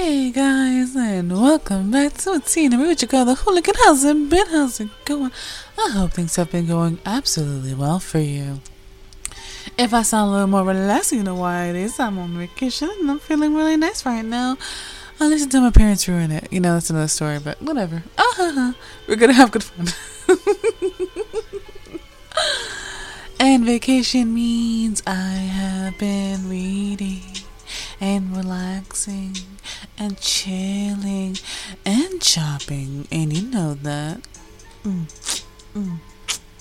Hey guys, and welcome back to a Teen and with your girl, the hooligan. How's it been? How's it going? I hope things have been going absolutely well for you. If I sound a little more relaxed, you know why it is. I'm on vacation and I'm feeling really nice right now. I listened to my parents ruin it. You know, that's another story, but whatever. Ah, ha, ha. We're gonna have good fun. and vacation means I have been reading and relaxing and chilling and shopping, and you know that. Mm, mm.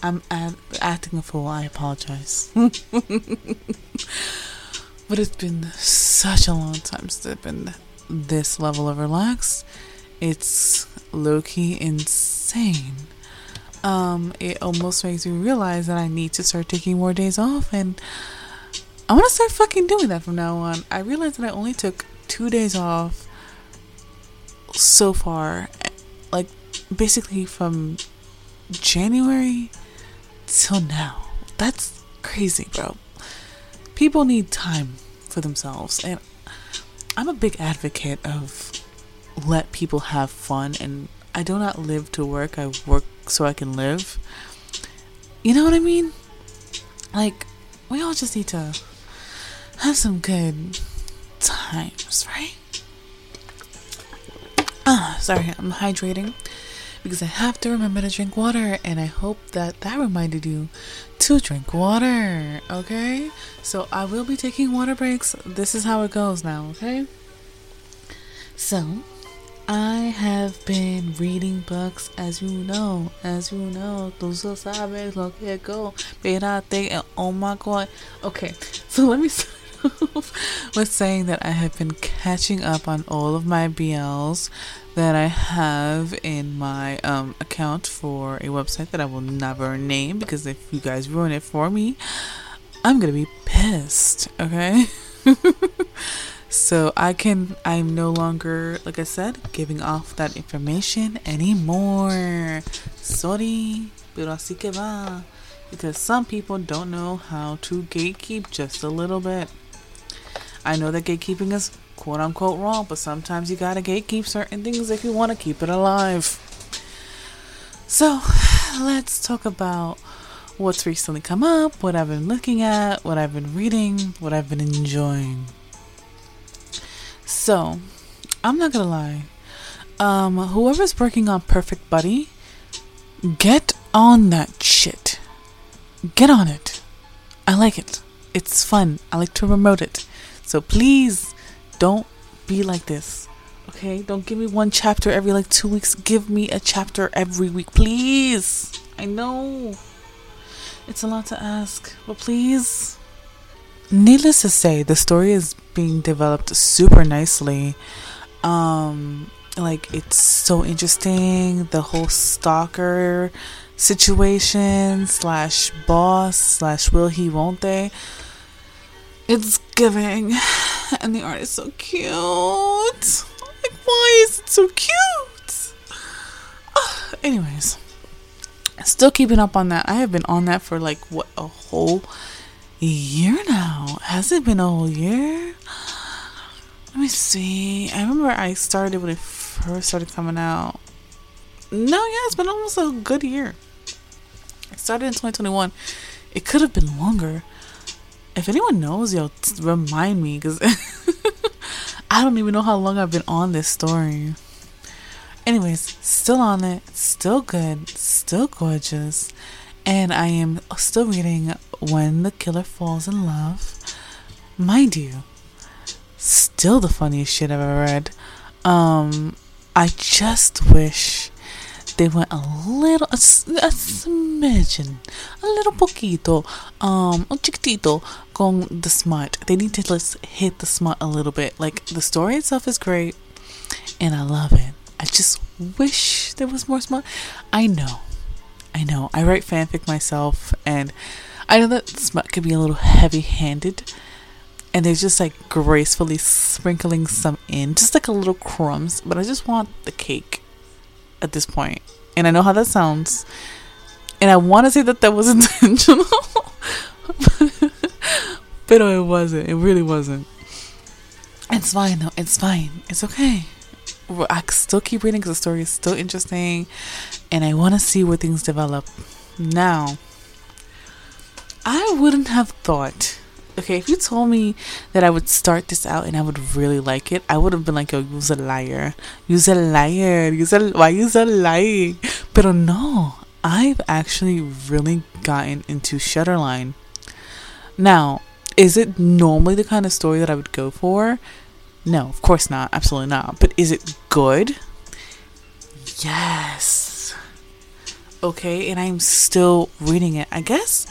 I'm ad- acting a fool. I apologize. but it's been such a long time since I've been this level of relaxed. It's low key insane. Um, it almost makes me realize that I need to start taking more days off, and I want to start fucking doing that from now on. I realized that I only took two days off so far, like basically from January till now. That's crazy, bro. People need time for themselves, and I'm a big advocate of let people have fun and I do not live to work. I work so I can live. You know what I mean? Like we all just need to have some good times, right? Ah, sorry, I'm hydrating because I have to remember to drink water, and I hope that that reminded you to drink water, okay? So I will be taking water breaks. This is how it goes now, okay? So, I have been reading books, as you know, as you know. Tú sabes lo que go. Espérate, oh my god. Okay, so let me start with saying that I have been catching up on all of my BLs that I have in my um, account for a website that I will never name because if you guys ruin it for me, I'm gonna be pissed. Okay. so I can. I'm no longer, like I said, giving off that information anymore. Sorry, pero así que va. Because some people don't know how to gatekeep just a little bit. I know that gatekeeping is quote unquote wrong, but sometimes you gotta gatekeep certain things if you want to keep it alive. So, let's talk about what's recently come up, what I've been looking at, what I've been reading, what I've been enjoying. So, I'm not gonna lie. Um, whoever's working on Perfect Buddy, get on that shit. Get on it. I like it. It's fun. I like to promote it. So please don't be like this. Okay? Don't give me one chapter every like two weeks. Give me a chapter every week, please. I know it's a lot to ask, but please. Needless to say, the story is being developed super nicely. Um, like it's so interesting. The whole stalker situation slash boss slash will he won't they it's giving, and the art is so cute. Like, why is it so cute? Uh, anyways, still keeping up on that. I have been on that for like what a whole year now. Has it been a whole year? Let me see. I remember I started when it first started coming out. No, yeah, it's been almost a good year. It started in 2021. It could have been longer if anyone knows, yo, remind me because I don't even know how long I've been on this story. Anyways, still on it, still good, still gorgeous, and I am still reading When the Killer Falls in Love. Mind you, still the funniest shit I've ever read. Um, I just wish they went a little, a, a smidgen, a little poquito, um, un chiquitito con the smut. They need to just hit the smut a little bit. Like, the story itself is great, and I love it. I just wish there was more smut. I know, I know. I write fanfic myself, and I know that smut can be a little heavy handed. And they're just like gracefully sprinkling some in, just like a little crumbs. But I just want the cake at this point. And I know how that sounds. And I want to say that that was intentional. but it wasn't. It really wasn't. It's fine though. It's fine. It's okay. I still keep reading because the story is still interesting, and I want to see where things develop. Now, I wouldn't have thought. Okay, if you told me that I would start this out and I would really like it, I would have been like, "Yo, you's a liar. You's a liar. You's a why you's a lying." But no, I've actually really gotten into Shutline. Now, is it normally the kind of story that I would go for? No, of course not. Absolutely not. But is it good? Yes. Okay, and I'm still reading it. I guess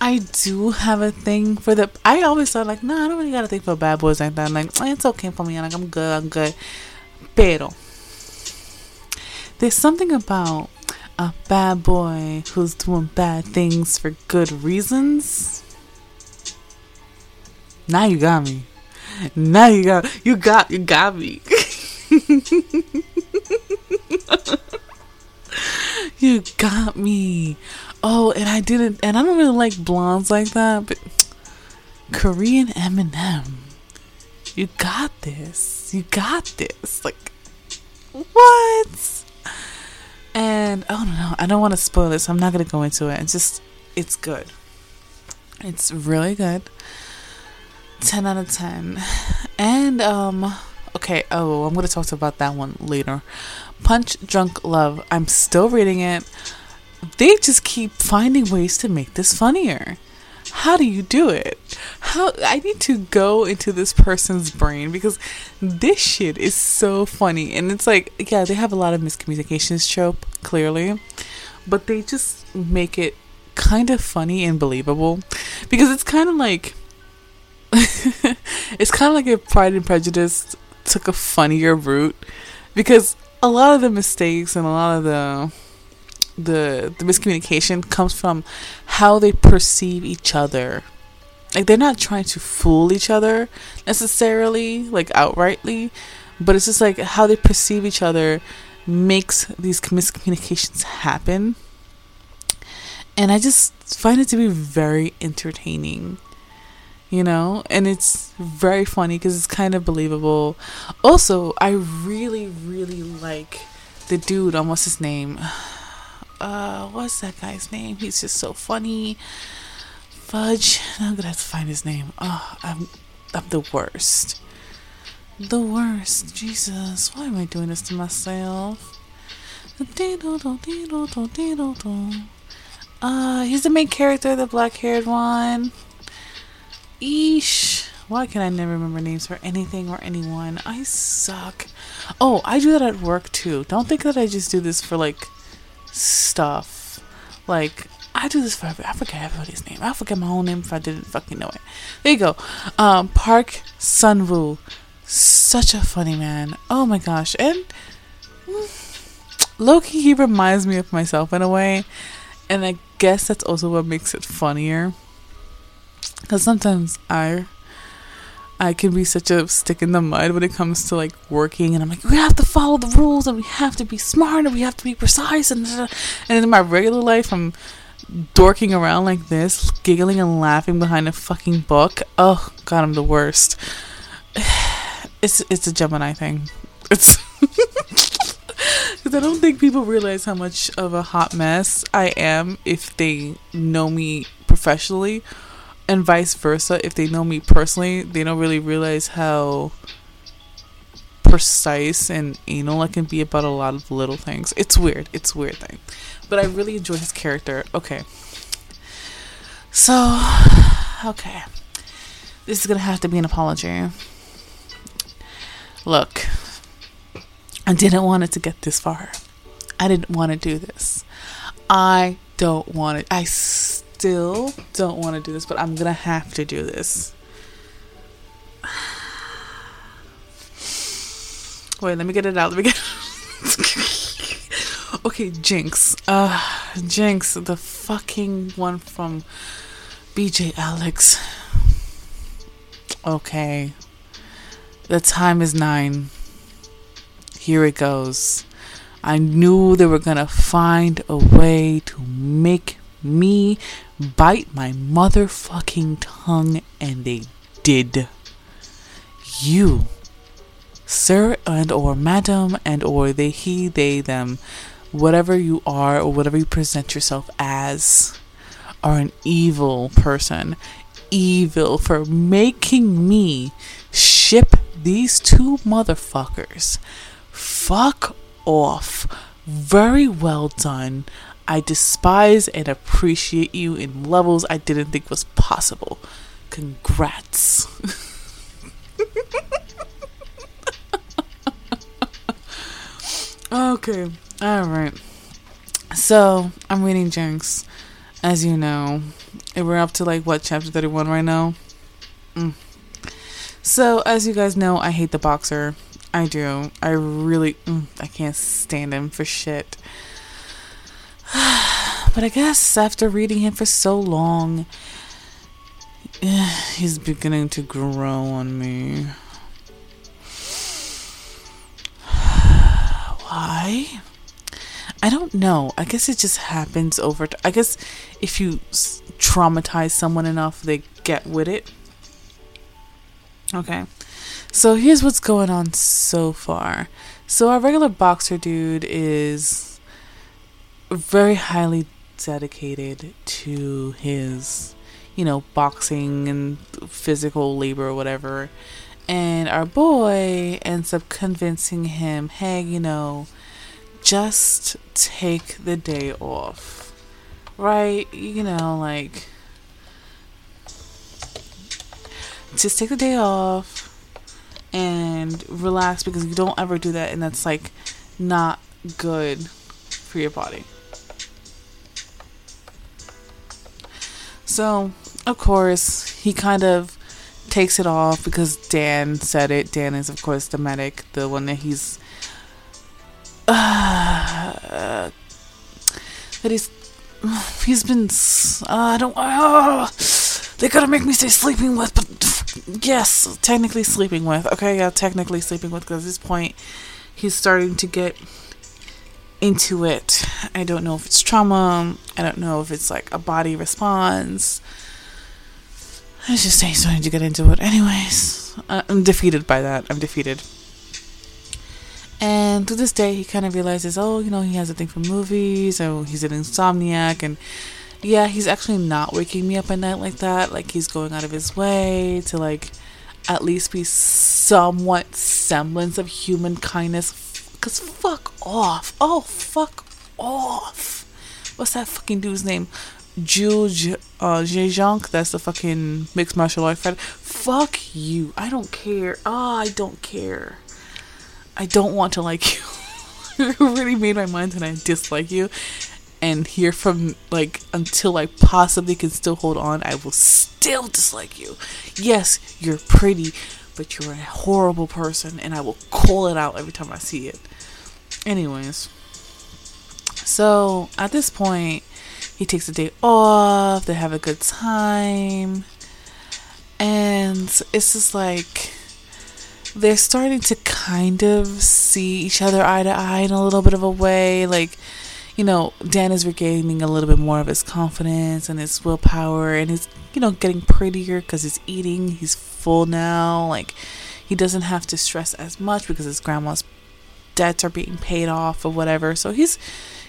I do have a thing for the. I always thought like, no, nah, I don't really got a thing for bad boys like that. I'm like, it's okay for me. Like I'm good. I'm good. Pero there's something about a bad boy who's doing bad things for good reasons. Now you got me. Now you got you got you got me. you got me. Oh, and I didn't and I don't really like blondes like that, but Korean Eminem. You got this. You got this. Like what? And oh no, I don't want to spoil this. So I'm not gonna go into it. It's just it's good. It's really good. 10 out of 10. And, um, okay, oh, I'm going to talk about that one later. Punch Drunk Love. I'm still reading it. They just keep finding ways to make this funnier. How do you do it? How I need to go into this person's brain because this shit is so funny and it's like yeah, they have a lot of miscommunications trope clearly, but they just make it kind of funny and believable because it's kind of like it's kind of like if Pride and Prejudice took a funnier route because a lot of the mistakes and a lot of the the the miscommunication comes from how they perceive each other. Like they're not trying to fool each other necessarily, like outrightly, but it's just like how they perceive each other makes these miscommunications happen. And I just find it to be very entertaining you know and it's very funny because it's kind of believable also i really really like the dude what's his name uh what's that guy's name? He's just so funny. Fudge. I'm gonna have to find his name. Oh i'm i'm the worst. The worst. Jesus. Why am i doing this to myself? Uh he's the main character the black haired one. Eesh. Why can I never remember names for anything or anyone? I suck. Oh, I do that at work too. Don't think that I just do this for like stuff. Like I do this for every, I forget everybody's name. I forget my own name if I didn't fucking know it. There you go. Um, Park Sun Woo. Such a funny man. Oh my gosh. And Loki, he reminds me of myself in a way. And I guess that's also what makes it funnier. Because sometimes I I can be such a stick in the mud when it comes to like working, and I'm like, we have to follow the rules, and we have to be smart, and we have to be precise, and and in my regular life, I'm dorking around like this, giggling and laughing behind a fucking book. Oh god, I'm the worst. It's it's a Gemini thing. It's because I don't think people realize how much of a hot mess I am if they know me professionally and vice versa. If they know me personally they don't really realize how precise and anal I can be about a lot of little things. It's weird. It's weird thing. But i really enjoy his character. Okay. So okay. This is gonna have to be an apology. Look i didn't want it to get this far. I didn't want to do this. I don't want it i still don't want to do this, but I'm gonna have to do this. Wait, let me get it out. Let me get. okay, Jinx. Uh, Jinx, the fucking one from BJ Alex. Okay. The time is nine. Here it goes. I knew they were gonna find a way to make me bite my motherfucking tongue, and they did. You sir and or madam and or they he they them whatever you are or whatever you present yourself as are an evil person. Evil for making me ship these two motherfuckers. Fuck off. Very well done i despise and appreciate you in levels i didn't think was possible congrats Okay. All right. So I'm reading Jinx, as you know, and we're up to like what chapter thirty one right now. Mm. So as you guys know, I hate the boxer. I do. I really. Mm, I can't stand him for shit. but I guess after reading him for so long, eh, he's beginning to grow on me. Why? I don't know. I guess it just happens over. I guess if you s- traumatize someone enough, they get with it. Okay. So here's what's going on so far. So our regular boxer dude is very highly dedicated to his, you know, boxing and physical labor or whatever. And our boy ends up convincing him, hey, you know, just take the day off. Right? You know, like, just take the day off and relax because you don't ever do that, and that's like not good for your body. So, of course, he kind of takes it off because Dan said it. Dan is, of course, the medic, the one that he's. Uh, that he's. He's been. Uh, I don't. Uh, they gotta make me say sleeping with, but yes, technically sleeping with. Okay, yeah, technically sleeping with, because at this point, he's starting to get into it. I don't know if it's trauma. I don't know if it's like a body response. I just saying, starting to get into it. Anyways, uh, I'm defeated by that. I'm defeated. And to this day, he kind of realizes, oh, you know, he has a thing for movies, oh, he's an insomniac, and yeah, he's actually not waking me up at night like that. Like, he's going out of his way to, like, at least be somewhat semblance of human kindness. Because fuck off. Oh, fuck off. What's that fucking dude's name? Jules uh, Zhejiang, that's the fucking mixed martial art fighter. Fuck you. I don't care. Oh, I don't care. I don't want to like you. I really made my mind and I dislike you. And here from like until I possibly can still hold on, I will still dislike you. Yes, you're pretty, but you're a horrible person, and I will call it out every time I see it. Anyways, so at this point, he takes a day off, they have a good time, and it's just like they're starting to kind of see each other eye to eye in a little bit of a way. Like, you know, Dan is regaining a little bit more of his confidence and his willpower, and he's, you know, getting prettier because he's eating. He's full now. Like, he doesn't have to stress as much because his grandma's debts are being paid off or whatever. So he's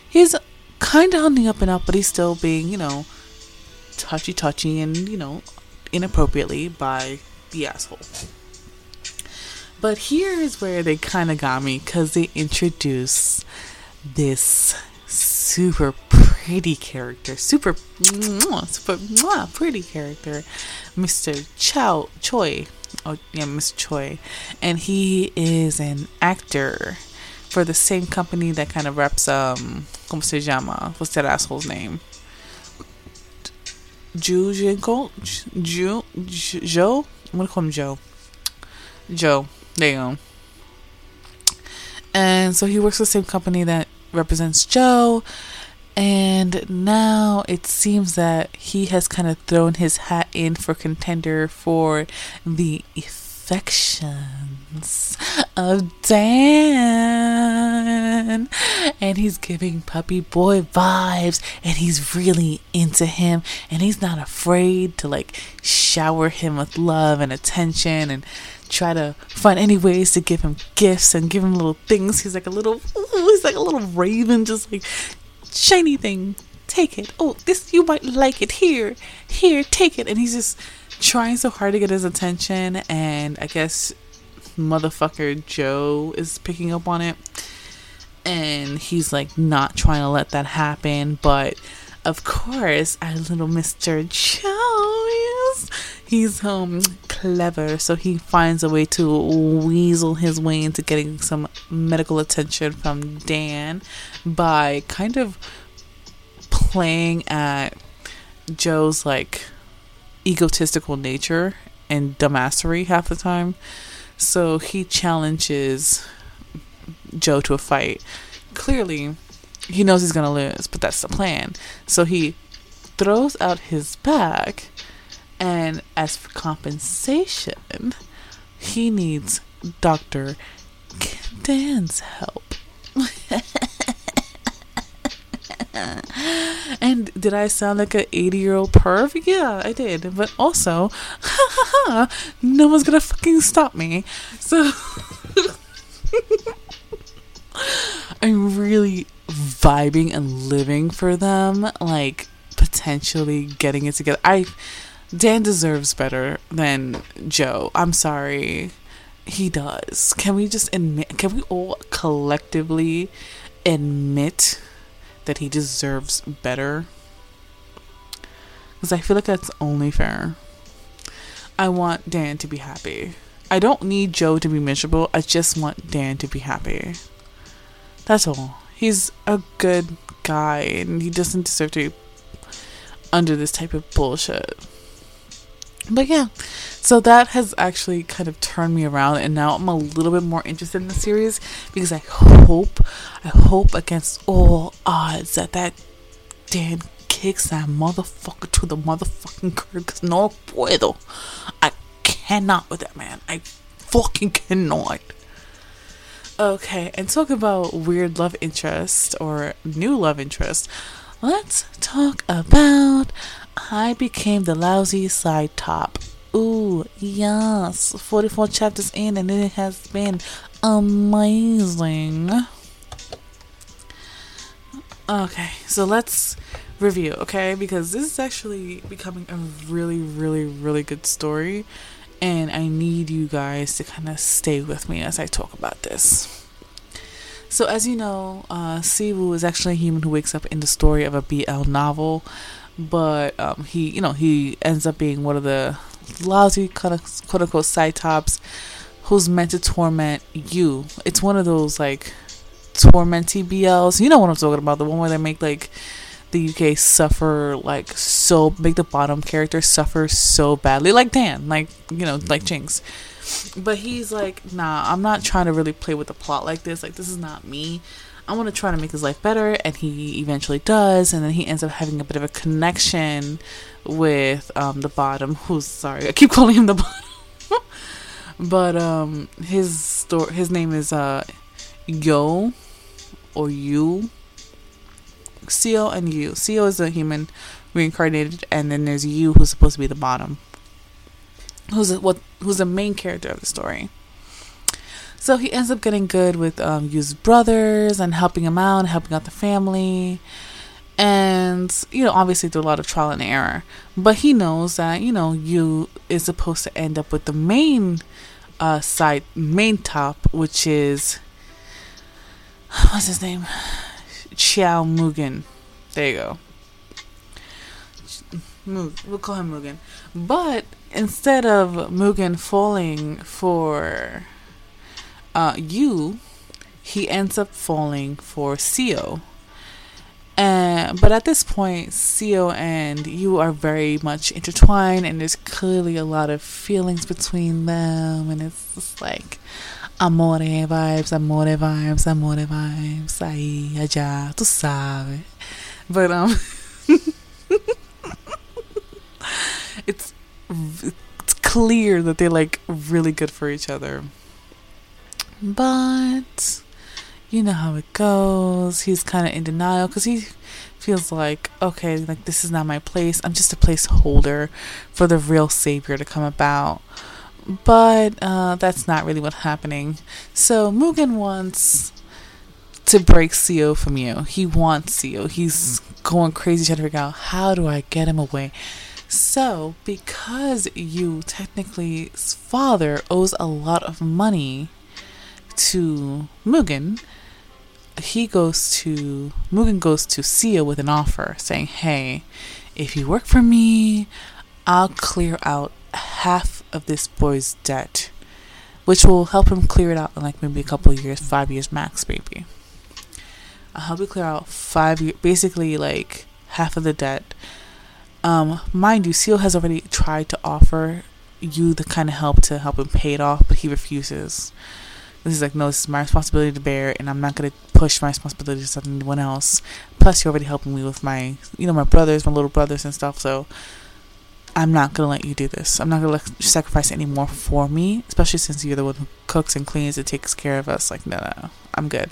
he's kind of on the up and up, but he's still being, you know, touchy touchy and you know, inappropriately by the asshole. But here is where they kind of got me because they introduce this super pretty character, super, super pretty character, Mr. Chow Choi. Oh yeah, Mr. Choi, and he is an actor for the same company that kind of reps um, como se llama? What's that asshole's name? Jinko? Ju Joe? I'm gonna call him Joe. Joe. There you go. And so he works for the same company that represents Joe. And now it seems that he has kind of thrown his hat in for contender for the affections of Dan. And he's giving puppy boy vibes. And he's really into him. And he's not afraid to like shower him with love and attention and try to find any ways to give him gifts and give him little things. He's like a little, ooh, he's like a little raven, just like shiny thing. Take it. Oh, this you might like it. Here, here, take it. And he's just trying so hard to get his attention. And I guess motherfucker Joe is picking up on it. And he's like not trying to let that happen. But of course, our little Mr. Joe is. He's um clever, so he finds a way to weasel his way into getting some medical attention from Dan by kind of playing at Joe's like egotistical nature and dumbassery half the time. So he challenges Joe to a fight. Clearly, he knows he's gonna lose, but that's the plan. So he throws out his bag, and as for compensation, he needs Dr. Dan's help. and did I sound like an 80 year old perv? Yeah, I did. But also, no one's gonna fucking stop me. So. I'm really vibing and living for them, like potentially getting it together. I Dan deserves better than Joe. I'm sorry. He does. Can we just admit can we all collectively admit that he deserves better? Cuz I feel like that's only fair. I want Dan to be happy. I don't need Joe to be miserable. I just want Dan to be happy. That's all. He's a good guy and he doesn't deserve to be under this type of bullshit. But yeah, so that has actually kind of turned me around, and now I'm a little bit more interested in the series because I hope, I hope against all odds that that Dan kicks that motherfucker to the motherfucking curb. Cause no puedo, I cannot with that man. I fucking cannot. Okay, and talk about weird love interest or new love interest. Let's talk about I became the lousy side top. Ooh, yes. 44 chapters in, and it has been amazing. Okay, so let's review, okay? Because this is actually becoming a really, really, really good story and I need you guys to kind of stay with me as I talk about this. So, as you know, uh, is actually a human who wakes up in the story of a BL novel, but um, he, you know, he ends up being one of the lousy kind of quote unquote side tops who's meant to torment you. It's one of those like tormenty BLs. You know what I'm talking about? The one where they make like the UK suffer like so make the bottom character suffer so badly, like Dan, like you know, like Jinx. But he's like, nah, I'm not trying to really play with the plot like this. Like this is not me. I want to try to make his life better, and he eventually does, and then he ends up having a bit of a connection with um, the bottom. Who's sorry, I keep calling him the bottom, but um, his store, his name is uh, Yo, or You Seo and you. Seo is a human reincarnated, and then there's you, who's supposed to be the bottom. Who's a, what? Who's the main character of the story? So he ends up getting good with um, Yu's brothers and helping him out, helping out the family, and you know, obviously through a lot of trial and error. But he knows that you know Yu is supposed to end up with the main uh, side, main top, which is what's his name? Xiao Mugen. There you go. We'll call him Mugen. But instead of Mugen falling for uh, he ends up falling for Seo. And but at this point, Seo and you are very much intertwined, and there's clearly a lot of feelings between them, and it's just like Amore vibes, amore vibes, amore vibes, aí, allá, tu sabe. But, um, it's, it's clear that they're like really good for each other. But, you know how it goes. He's kind of in denial because he feels like, okay, like this is not my place. I'm just a placeholder for the real savior to come about But uh, that's not really what's happening. So Mugen wants to break Seo from you. He wants Seo. He's going crazy trying to figure out how do I get him away. So, because you technically father owes a lot of money to Mugen, he goes to Mugen goes to Seo with an offer saying, "Hey, if you work for me, I'll clear out half of this boy's debt, which will help him clear it out in like maybe a couple years, five years max, maybe. I'll help you clear out five years, basically like half of the debt." Um, mind you, Seo has already tried to offer you the kind of help to help him pay it off, but he refuses. He's like, no, this is my responsibility to bear, and I'm not gonna push my responsibilities on anyone else. Plus, you're already helping me with my, you know, my brothers, my little brothers and stuff. So, I'm not gonna let you do this. I'm not gonna sacrifice any more for me, especially since you're the one who cooks and cleans and takes care of us. Like, no, no, no I'm good.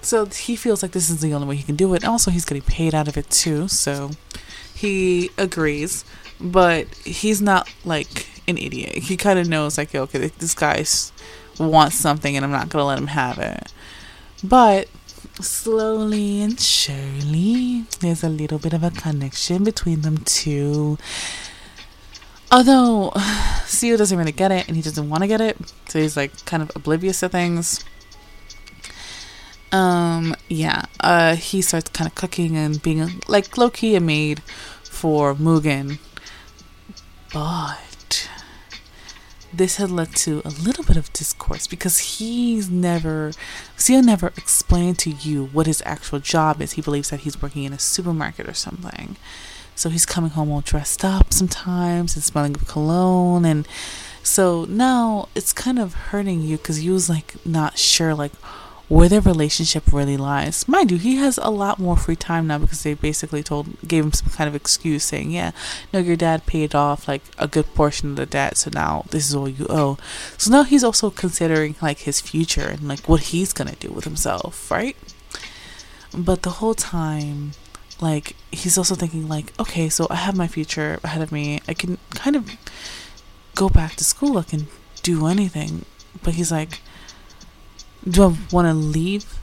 So he feels like this is the only way he can do it. Also, he's getting paid out of it too. So he agrees, but he's not like an idiot. He kind of knows, like, okay, this guy's wants something and I'm not going to let him have it. But slowly and surely, there's a little bit of a connection between them two. Although Seo doesn't really get it and he doesn't want to get it, so he's like kind of oblivious to things. Um, yeah, uh, he starts kind of cooking and being like low key a maid for Mugen. But this had led to a little bit of discourse because he's never, Seo never explained to you what his actual job is. He believes that he's working in a supermarket or something. So he's coming home all dressed up sometimes and smelling of cologne. And so now it's kind of hurting you because you was like not sure, like, where their relationship really lies. Mind you, he has a lot more free time now because they basically told gave him some kind of excuse saying, "Yeah, no, your dad paid off like a good portion of the debt, so now this is all you owe." So now he's also considering like his future and like what he's gonna do with himself, right? But the whole time, like he's also thinking like, okay, so I have my future ahead of me. I can kind of go back to school. I can do anything. But he's like do I want to leave?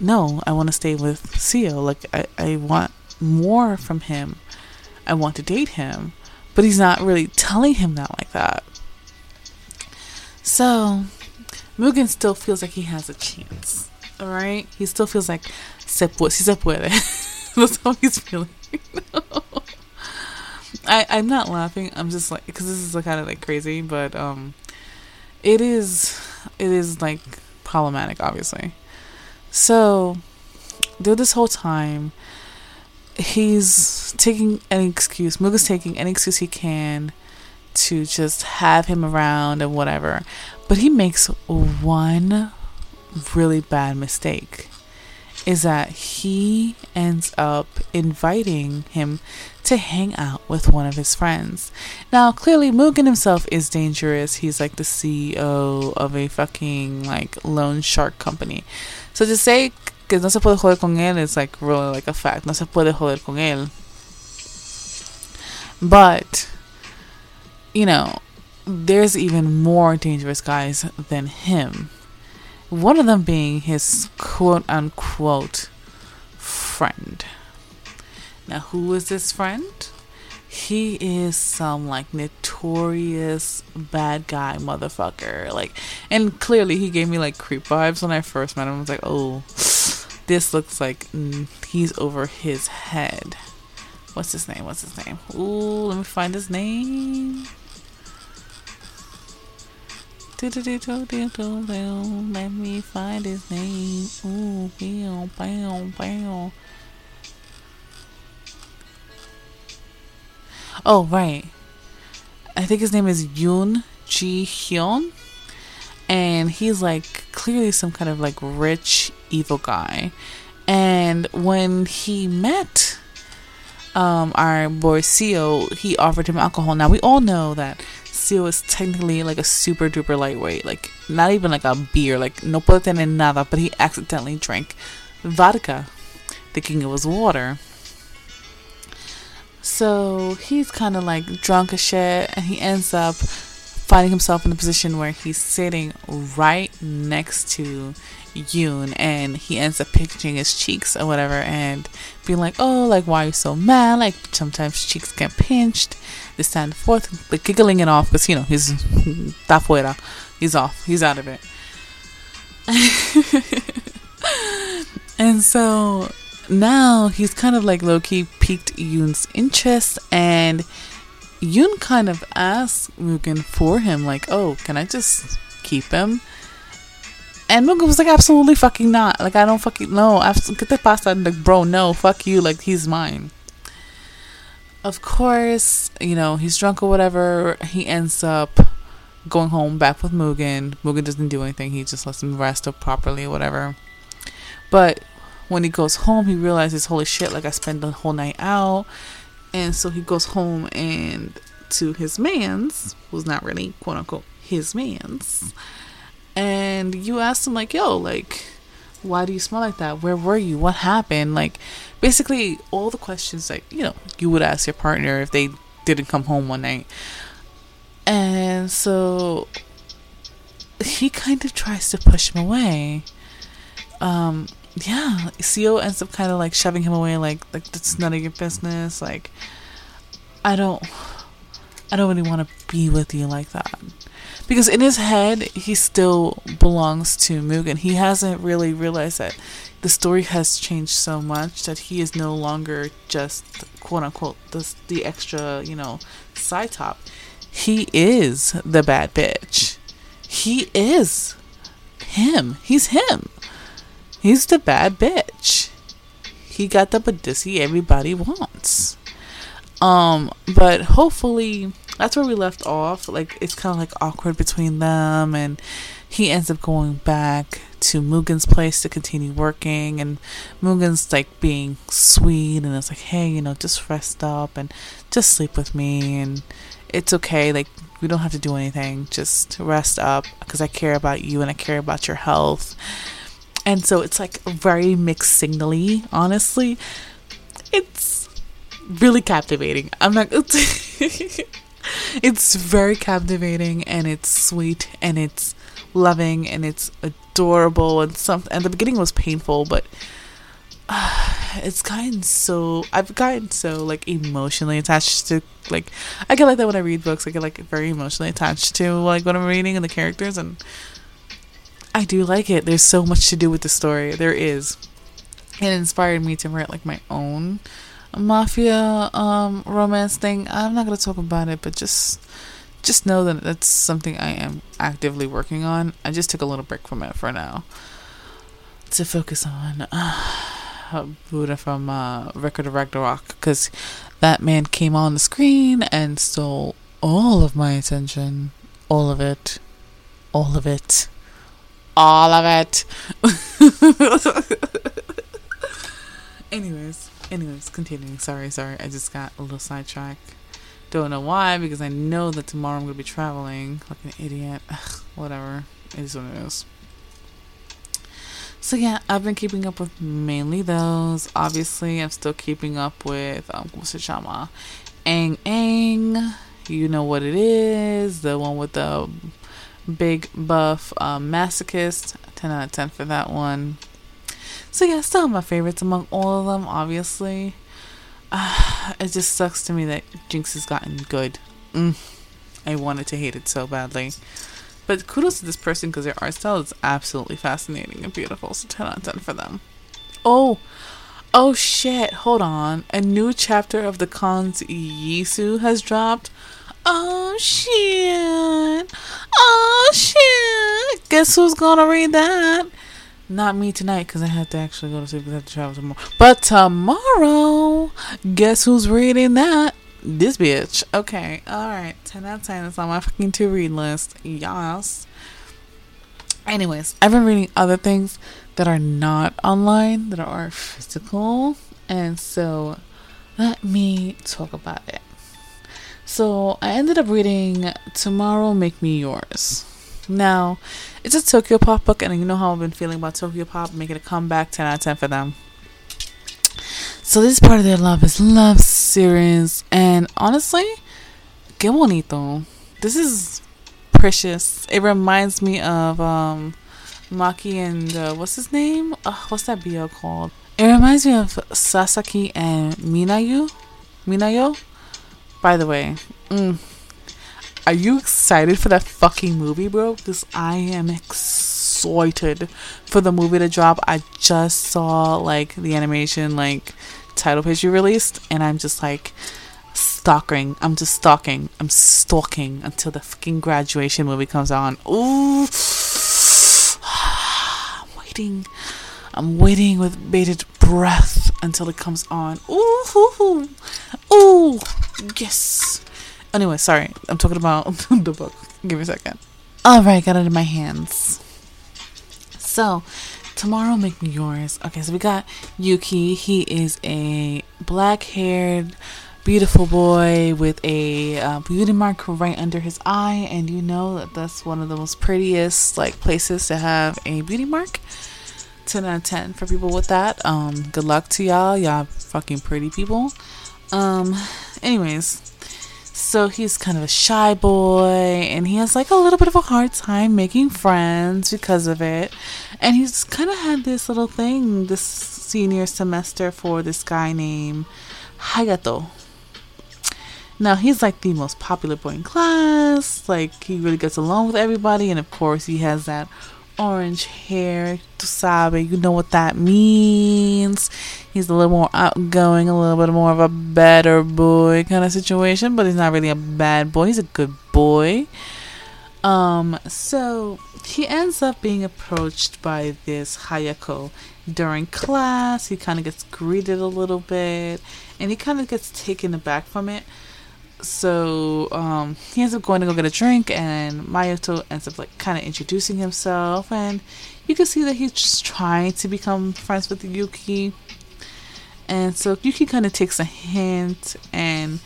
No, I want to stay with Seo. Like, I, I want more from him. I want to date him. But he's not really telling him that like that. So, Mugen still feels like he has a chance. Alright? He still feels like se puede. That's how he's feeling. I, I'm not laughing. I'm just like, because this is kind of like crazy, but um, it is it is like problematic, obviously. So, through this whole time, he's taking any excuse. Mugen's taking any excuse he can to just have him around and whatever. But he makes one really bad mistake is that he ends up inviting him to hang out with one of his friends. Now, clearly, Mugen himself is dangerous. He's like the CEO of a fucking like loan shark company. So to say que no se puede joder con él is like really like a fact. No se puede joder con él. But, you know, there's even more dangerous guys than him. One of them being his quote unquote friend. Now, who is this friend? He is some like notorious bad guy motherfucker. Like, and clearly he gave me like creep vibes when I first met him. I was like, oh, this looks like mm, he's over his head. What's his name? What's his name? Ooh, let me find his name. Let me find his name. Ooh, bam, bam, bam. Oh, right. I think his name is Yoon Ji Hyun. And he's like clearly some kind of like rich, evil guy. And when he met um, our boy Seo, he offered him alcohol. Now, we all know that Seo is technically like a super duper lightweight, like not even like a beer, like no puede tener nada, but he accidentally drank vodka, thinking it was water. So he's kind of like drunk as shit, and he ends up finding himself in a position where he's sitting right next to Yoon, and he ends up pinching his cheeks or whatever, and being like, "Oh, like why are you so mad? Like sometimes cheeks get pinched, this and forth, like giggling it off because you know he's fuera, he's off, he's out of it." and so now he's kind of like low key piqued Yoon's interest, and Yoon kind of asks Mugen for him, like, "Oh, can I just keep him?" And Mugen was like, "Absolutely fucking not! Like, I don't fucking no. Get the pasta, like, bro, no, fuck you. Like, he's mine." Of course, you know he's drunk or whatever. He ends up going home back with Mugen. Mugen doesn't do anything. He just lets him rest up properly or whatever. But when he goes home, he realizes, holy shit, like I spent the whole night out. And so he goes home and to his man's, who's not really quote unquote his man's. And you ask him, like, yo, like, why do you smell like that? Where were you? What happened? Like, basically, all the questions, like, you know, you would ask your partner if they didn't come home one night. And so he kind of tries to push him away. Um, yeah, Seo ends up kind of like shoving him away, like like that's none of your business. Like, I don't, I don't really want to be with you like that, because in his head he still belongs to Mugen. He hasn't really realized that the story has changed so much that he is no longer just quote unquote the the extra you know side top. He is the bad bitch. He is him. He's him. He's the bad bitch. He got the Badissi everybody wants. Um, but hopefully that's where we left off. Like it's kind of like awkward between them, and he ends up going back to Mugen's place to continue working, and Mugen's like being sweet, and it's like, hey, you know, just rest up and just sleep with me, and it's okay. Like we don't have to do anything. Just rest up because I care about you and I care about your health and so it's like very mixed signally, honestly. It's really captivating. I'm not It's very captivating and it's sweet and it's loving and it's adorable and something and the beginning was painful, but uh, it's gotten so I've gotten so like emotionally attached to like I get like that when I read books. I get like very emotionally attached to like what I'm reading and the characters and I do like it. There's so much to do with the story. There is. It inspired me to write like my own mafia um, romance thing. I'm not gonna talk about it, but just just know that that's something I am actively working on. I just took a little break from it for now to focus on uh, Buddha from uh, Record of Ragnarok because that man came on the screen and stole all of my attention, all of it, all of it all of it. anyways, anyways, continuing. Sorry, sorry. I just got a little sidetracked. Don't know why, because I know that tomorrow I'm to be traveling like an idiot. Ugh, whatever. It is what it is. So yeah, I've been keeping up with mainly those. Obviously, I'm still keeping up with um what's? Aang Aang. You know what it is. The one with the big buff um, masochist 10 out of 10 for that one so yeah still my favorites among all of them obviously. Uh, it just sucks to me that jinx has gotten good. Mm, i wanted to hate it so badly. But kudos to this person because their art style is absolutely fascinating and beautiful so 10 out of 10 for them. Oh oh shit. Hold on. A new chapter of the Kan's Yisu has dropped? Oh shit. Oh shit. Guess who's gonna read that? Not me tonight because I have to actually go to sleep because I have to travel tomorrow. But tomorrow, guess who's reading that? This bitch. Okay, alright. 10 out of 10. It's on my fucking to read list. Yes. Anyways, I've been reading other things that are not online, that are physical. And so let me talk about it. So I ended up reading Tomorrow Make Me Yours. Now, it's a Tokyo Pop book, and you know how I've been feeling about Tokyo Pop making a comeback 10 out of 10 for them. So this part of their love is love serious, and honestly, que bonito. This is precious. It reminds me of um, Maki and uh, what's his name? Uh, what's that BL called? It reminds me of Sasaki and Minayu. Minayo. By the way, mm, are you excited for that fucking movie, bro? Because I am excited for the movie to drop. I just saw like the animation like title page you released, and I'm just like stalking. I'm just stalking. I'm stalking until the fucking graduation movie comes on. Ooh, I'm waiting. I'm waiting with bated breath until it comes on. Ooh, ooh, ooh, yes. Anyway, sorry. I'm talking about the book. Give me a second. All right, got it in my hands. So, tomorrow make me yours. Okay, so we got Yuki. He is a black-haired, beautiful boy with a uh, beauty mark right under his eye, and you know that that's one of the most prettiest like places to have a beauty mark. 10 out of 10 for people with that. Um, good luck to y'all. Y'all fucking pretty people. Um, anyways, so he's kind of a shy boy and he has like a little bit of a hard time making friends because of it. And he's kind of had this little thing this senior semester for this guy named Hayato. Now he's like the most popular boy in class. Like he really gets along with everybody, and of course he has that orange hair. Tu sabe, you know what that means. He's a little more outgoing, a little bit more of a better boy kind of situation, but he's not really a bad boy. He's a good boy. Um, so he ends up being approached by this Hayako during class. He kind of gets greeted a little bit, and he kind of gets taken aback from it so um, he ends up going to go get a drink, and Mayoto ends up like kind of introducing himself, and you can see that he's just trying to become friends with Yuki. And so Yuki kind of takes a hint and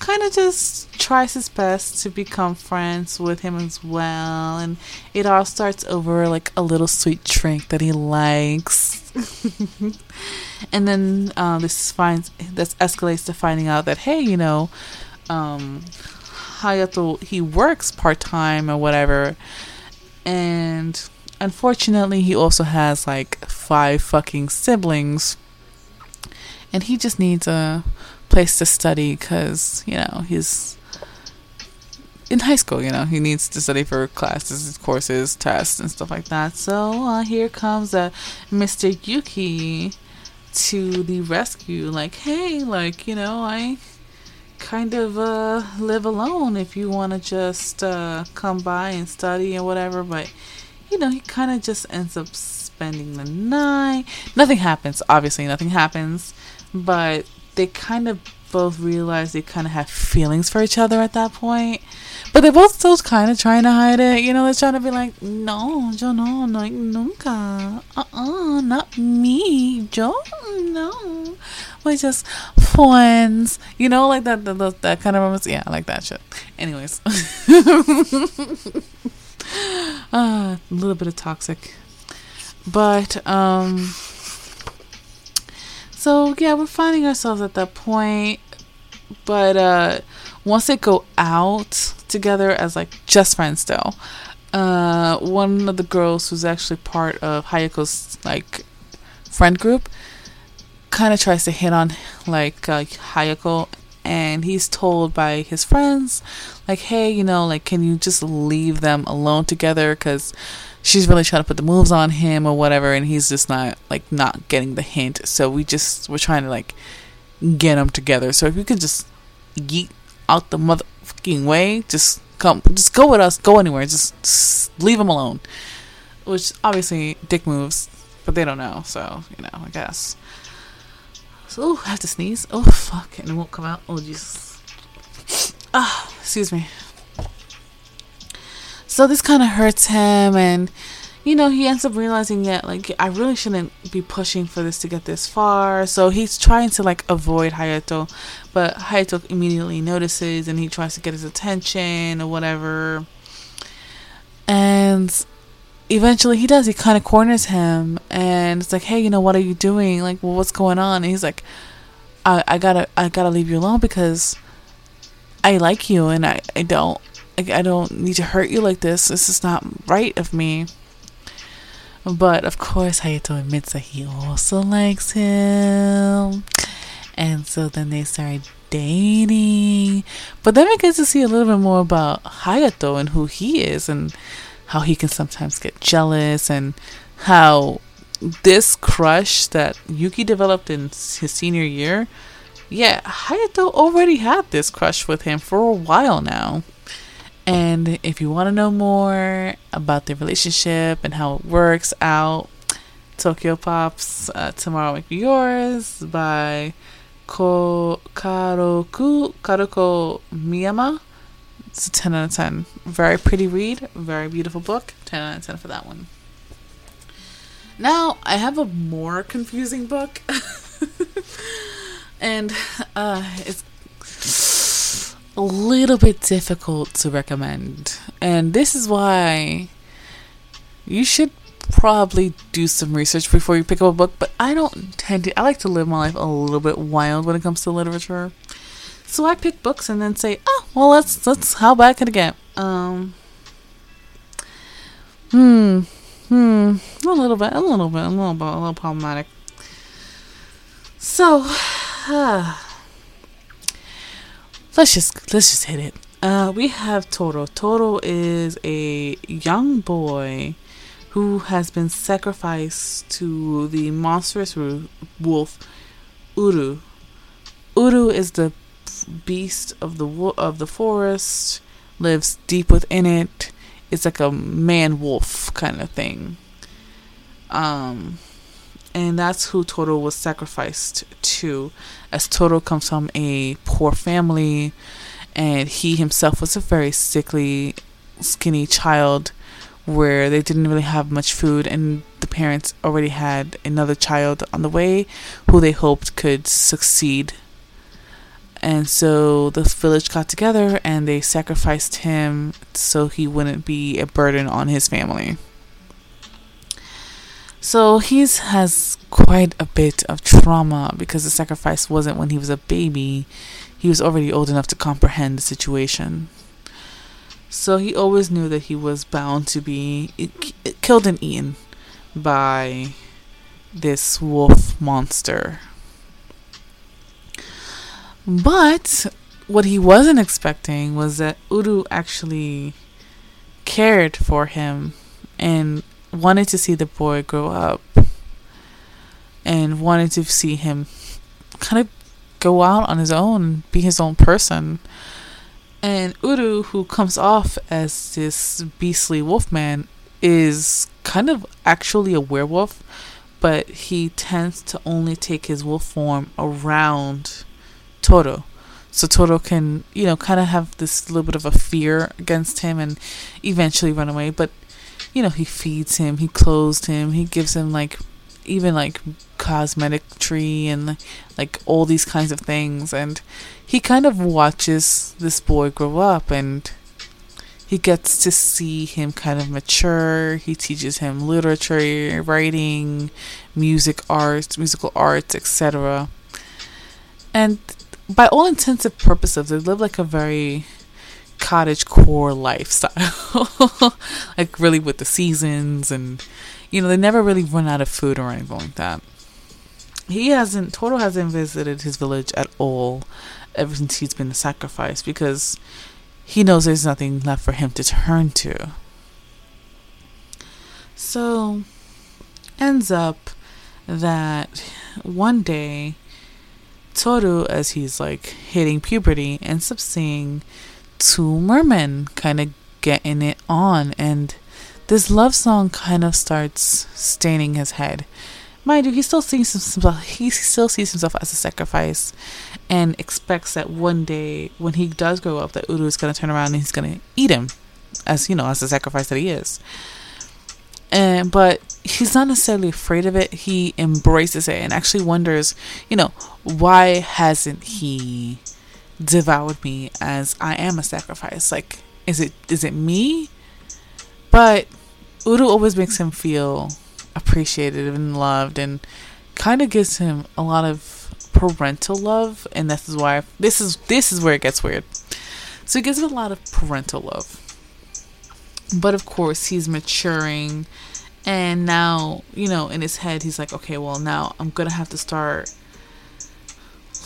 kind of just tries his best to become friends with him as well. And it all starts over like a little sweet drink that he likes. and then uh, this finds this escalates to finding out that hey, you know um Hayato he works part time or whatever. And unfortunately he also has like five fucking siblings. And he just needs a place to study because you know he's in high school you know he needs to study for classes courses tests and stuff like that. So uh, here comes uh, mr yuki to the rescue. Like hey like you know i kind of uh, live alone if you want to just uh, come by and study and whatever. But you know, he kind of just ends up spending the night. Nothing happens. Obviously, nothing happens. But they kind of both realize they kind of have feelings for each other at that point. But they're both still kind of trying to hide it. You know, they're trying to be like, no, yo no, like, nunca. Uh-uh, not me. Yo, no. We're just friends. You know, like that, that, that kind of moments. Yeah, I like that shit. Anyways. uh, a little bit of toxic. But, um... So, yeah, we're finding ourselves at that point. But, uh once they go out together as like just friends still uh one of the girls who's actually part of Hayako's like friend group kind of tries to hit on like uh, Hayako and he's told by his friends like hey you know like can you just leave them alone together cuz she's really trying to put the moves on him or whatever and he's just not like not getting the hint so we just we're trying to like get them together so if you could just yeet out the motherfucking way. Just come, just go with us. Go anywhere. Just, just leave him alone. Which obviously dick moves, but they don't know. So you know, I guess. So ooh, I have to sneeze. Oh fuck, and it won't come out. Oh Jesus. Ah, excuse me. So this kind of hurts him, and you know, he ends up realizing that like I really shouldn't be pushing for this to get this far. So he's trying to like avoid Hayato, but Hayato immediately notices and he tries to get his attention or whatever. And eventually he does. He kind of corners him and it's like, "Hey, you know what are you doing? Like, well, what's going on?" And he's like, I, I gotta I gotta leave you alone because I like you and I, I don't I, don't need to hurt you like this. This is not right of me. But of course, Hayato admits that he also likes him. And so then they start dating. But then we get to see a little bit more about Hayato and who he is and how he can sometimes get jealous and how this crush that Yuki developed in his senior year, yeah, Hayato already had this crush with him for a while now. And if you want to know more about their relationship and how it works out, Tokyopop's uh, Tomorrow Make Yours by Ko Karoku Karuko Miyama. It's a 10 out of 10. Very pretty read, very beautiful book. 10 out of 10 for that one. Now, I have a more confusing book. and uh, it's a little bit difficult to recommend. And this is why you should probably do some research before you pick up a book, but I don't tend to I like to live my life a little bit wild when it comes to literature. So I pick books and then say, "Oh, well, let's let's how bad can it get?" Um Hmm. Hmm. A little bit, a little bit, a little bit, a little problematic. So, uh, let's just let's just hit it. Uh, we have Toro. Toro is a young boy who has been sacrificed to the monstrous wolf Uru. Uru is the beast of the of the forest, lives deep within it. It's like a man wolf kind of thing. Um, and that's who Toro was sacrificed to, as Toro comes from a poor family, and he himself was a very sickly, skinny child, where they didn't really have much food, and the parents already had another child on the way, who they hoped could succeed. And so the village got together and they sacrificed him so he wouldn't be a burden on his family. So he has quite a bit of trauma because the sacrifice wasn't when he was a baby. He was already old enough to comprehend the situation. So he always knew that he was bound to be killed and eaten by this wolf monster. But what he wasn't expecting was that Uru actually cared for him and wanted to see the boy grow up and wanted to see him kind of go out on his own, be his own person. And Uru, who comes off as this beastly wolfman, is kind of actually a werewolf, but he tends to only take his wolf form around Toro. So Toro can, you know, kind of have this little bit of a fear against him and eventually run away. But, you know, he feeds him, he clothes him, he gives him like even like cosmetic tree and like all these kinds of things. And he kind of watches this boy grow up and he gets to see him kind of mature. He teaches him literature writing music arts musical arts etc and by all intents and purposes they live like a very cottage core lifestyle like really with the seasons and you know, they never really run out of food or anything like that. He hasn't, Toro hasn't visited his village at all ever since he's been sacrificed because he knows there's nothing left for him to turn to. So, ends up that one day, Toru, as he's like hitting puberty, ends up seeing two mermen kind of getting it on and this love song kind of starts staining his head. Mind you, he still sees himself. He still sees himself as a sacrifice, and expects that one day, when he does grow up, that Uru is going to turn around and he's going to eat him, as you know, as a sacrifice that he is. And but he's not necessarily afraid of it. He embraces it and actually wonders, you know, why hasn't he devoured me as I am a sacrifice? Like, is it is it me? But Uru always makes him feel appreciated and loved and kind of gives him a lot of parental love, and this is why this is this is where it gets weird. So he gives him a lot of parental love, but of course he's maturing, and now you know in his head he's like, okay, well now I'm gonna have to start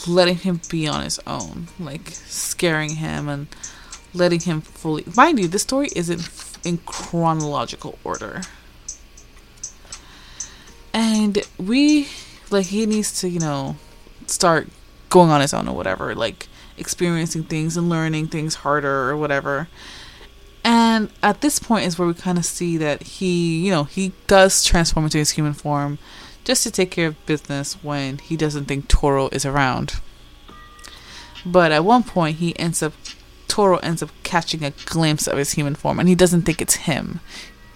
letting him be on his own, like scaring him and letting him fully. Mind you, this story isn't in chronological order. And we, like, he needs to, you know, start going on his own or whatever, like experiencing things and learning things harder or whatever. And at this point is where we kind of see that he, you know, he does transform into his human form just to take care of business when he doesn't think Toro is around. But at one point, he ends up, Toro ends up catching a glimpse of his human form, and he doesn't think it's him.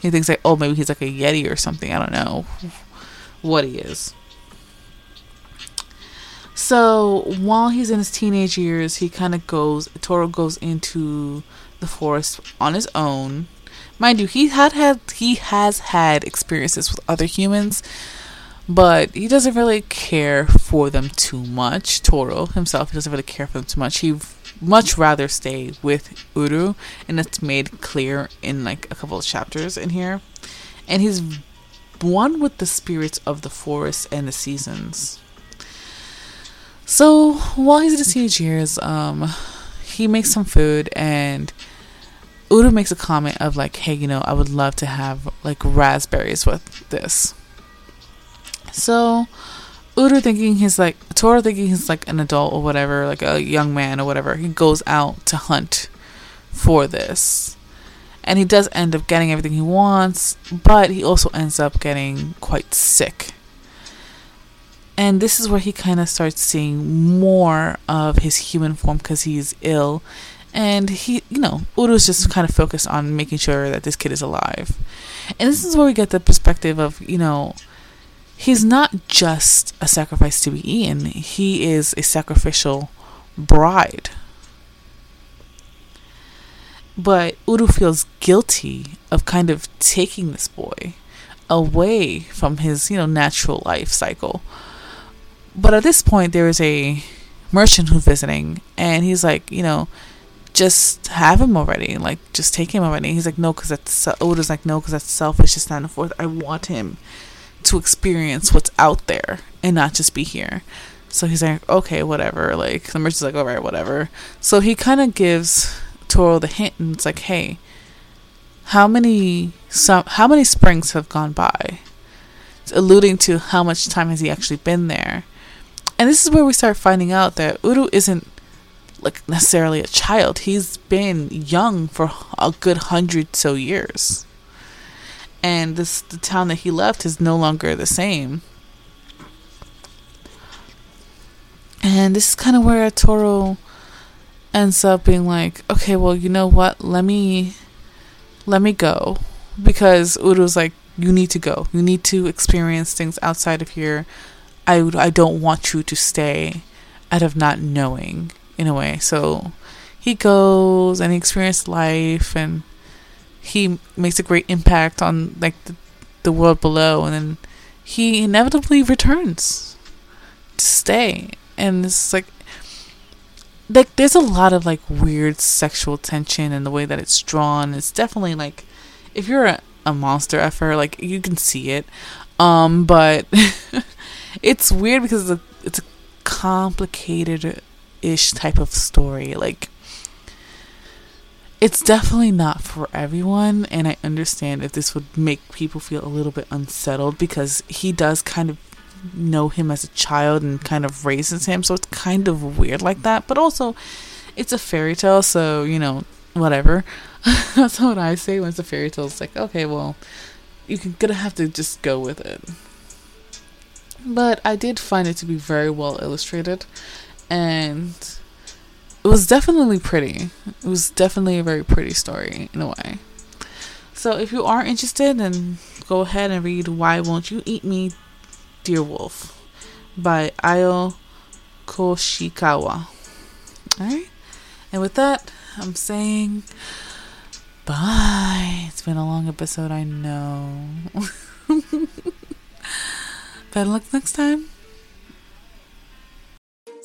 He thinks like, oh, maybe he's like a yeti or something. I don't know what he is. So while he's in his teenage years, he kind of goes. Toro goes into the forest on his own. Mind you, he had had he has had experiences with other humans, but he doesn't really care for them too much. Toro himself, he doesn't really care for them too much. He much rather stay with Uru, and it's made clear in like a couple of chapters in here. And he's one with the spirits of the forest and the seasons. So while he's in his teenage years, um, he makes some food and Uru makes a comment of like, "Hey, you know, I would love to have like raspberries with this." So Uru thinking he's like Toro thinking he's like an adult or whatever, like a young man or whatever, he goes out to hunt for this. And he does end up getting everything he wants, but he also ends up getting quite sick. And this is where he kind of starts seeing more of his human form because he's ill. And he, you know, Uru's just kind of focused on making sure that this kid is alive. And this is where we get the perspective of, you know, he's not just a sacrifice to be eaten, he is a sacrificial bride. But Uru feels guilty of kind of taking this boy away from his, you know, natural life cycle. But at this point, there is a merchant who's visiting, and he's like, you know, just have him already. Like, just take him already. He's like, no, because that's. Uru's like, no, because that's selfish. It's not forth. I want him to experience what's out there and not just be here. So he's like, okay, whatever. Like the merchant's like, all right, whatever. So he kind of gives Toro the hint, and it's like, hey, how many some how many springs have gone by? It's alluding to how much time has he actually been there. And this is where we start finding out that Uru isn't like necessarily a child. He's been young for a good hundred so years and this the town that he left is no longer the same. And this is kind of where Toro ends up being like, okay, well, you know what? Let me let me go because Uru's like, you need to go. You need to experience things outside of here. I I don't want you to stay out of not knowing in a way. So he goes and he experiences life and he makes a great impact on like the, the world below and then he inevitably returns to stay. And it's like like there's a lot of like weird sexual tension and the way that it's drawn. It's definitely like if you're a, a monster effer like you can see it. Um but it's weird because it's a, it's a complicated ish type of story. Like it's definitely not for everyone and i understand if this would make people feel a little bit unsettled because he does kind of know him as a child and kind of raises him so it's kind of weird like that but also it's a fairy tale so you know whatever. That's what i say when it's a fairy tale. It's like okay well you're gonna have to just go with it. But i did find it to be very well illustrated and it was definitely pretty. It was definitely a very pretty story in a way. So if you are interested, then go ahead and read Why Won't You Eat Me, Dear Wolf by Ayo Koshikawa. Alright? And with that, I'm saying bye. It's been a long episode, I know. Better luck next time.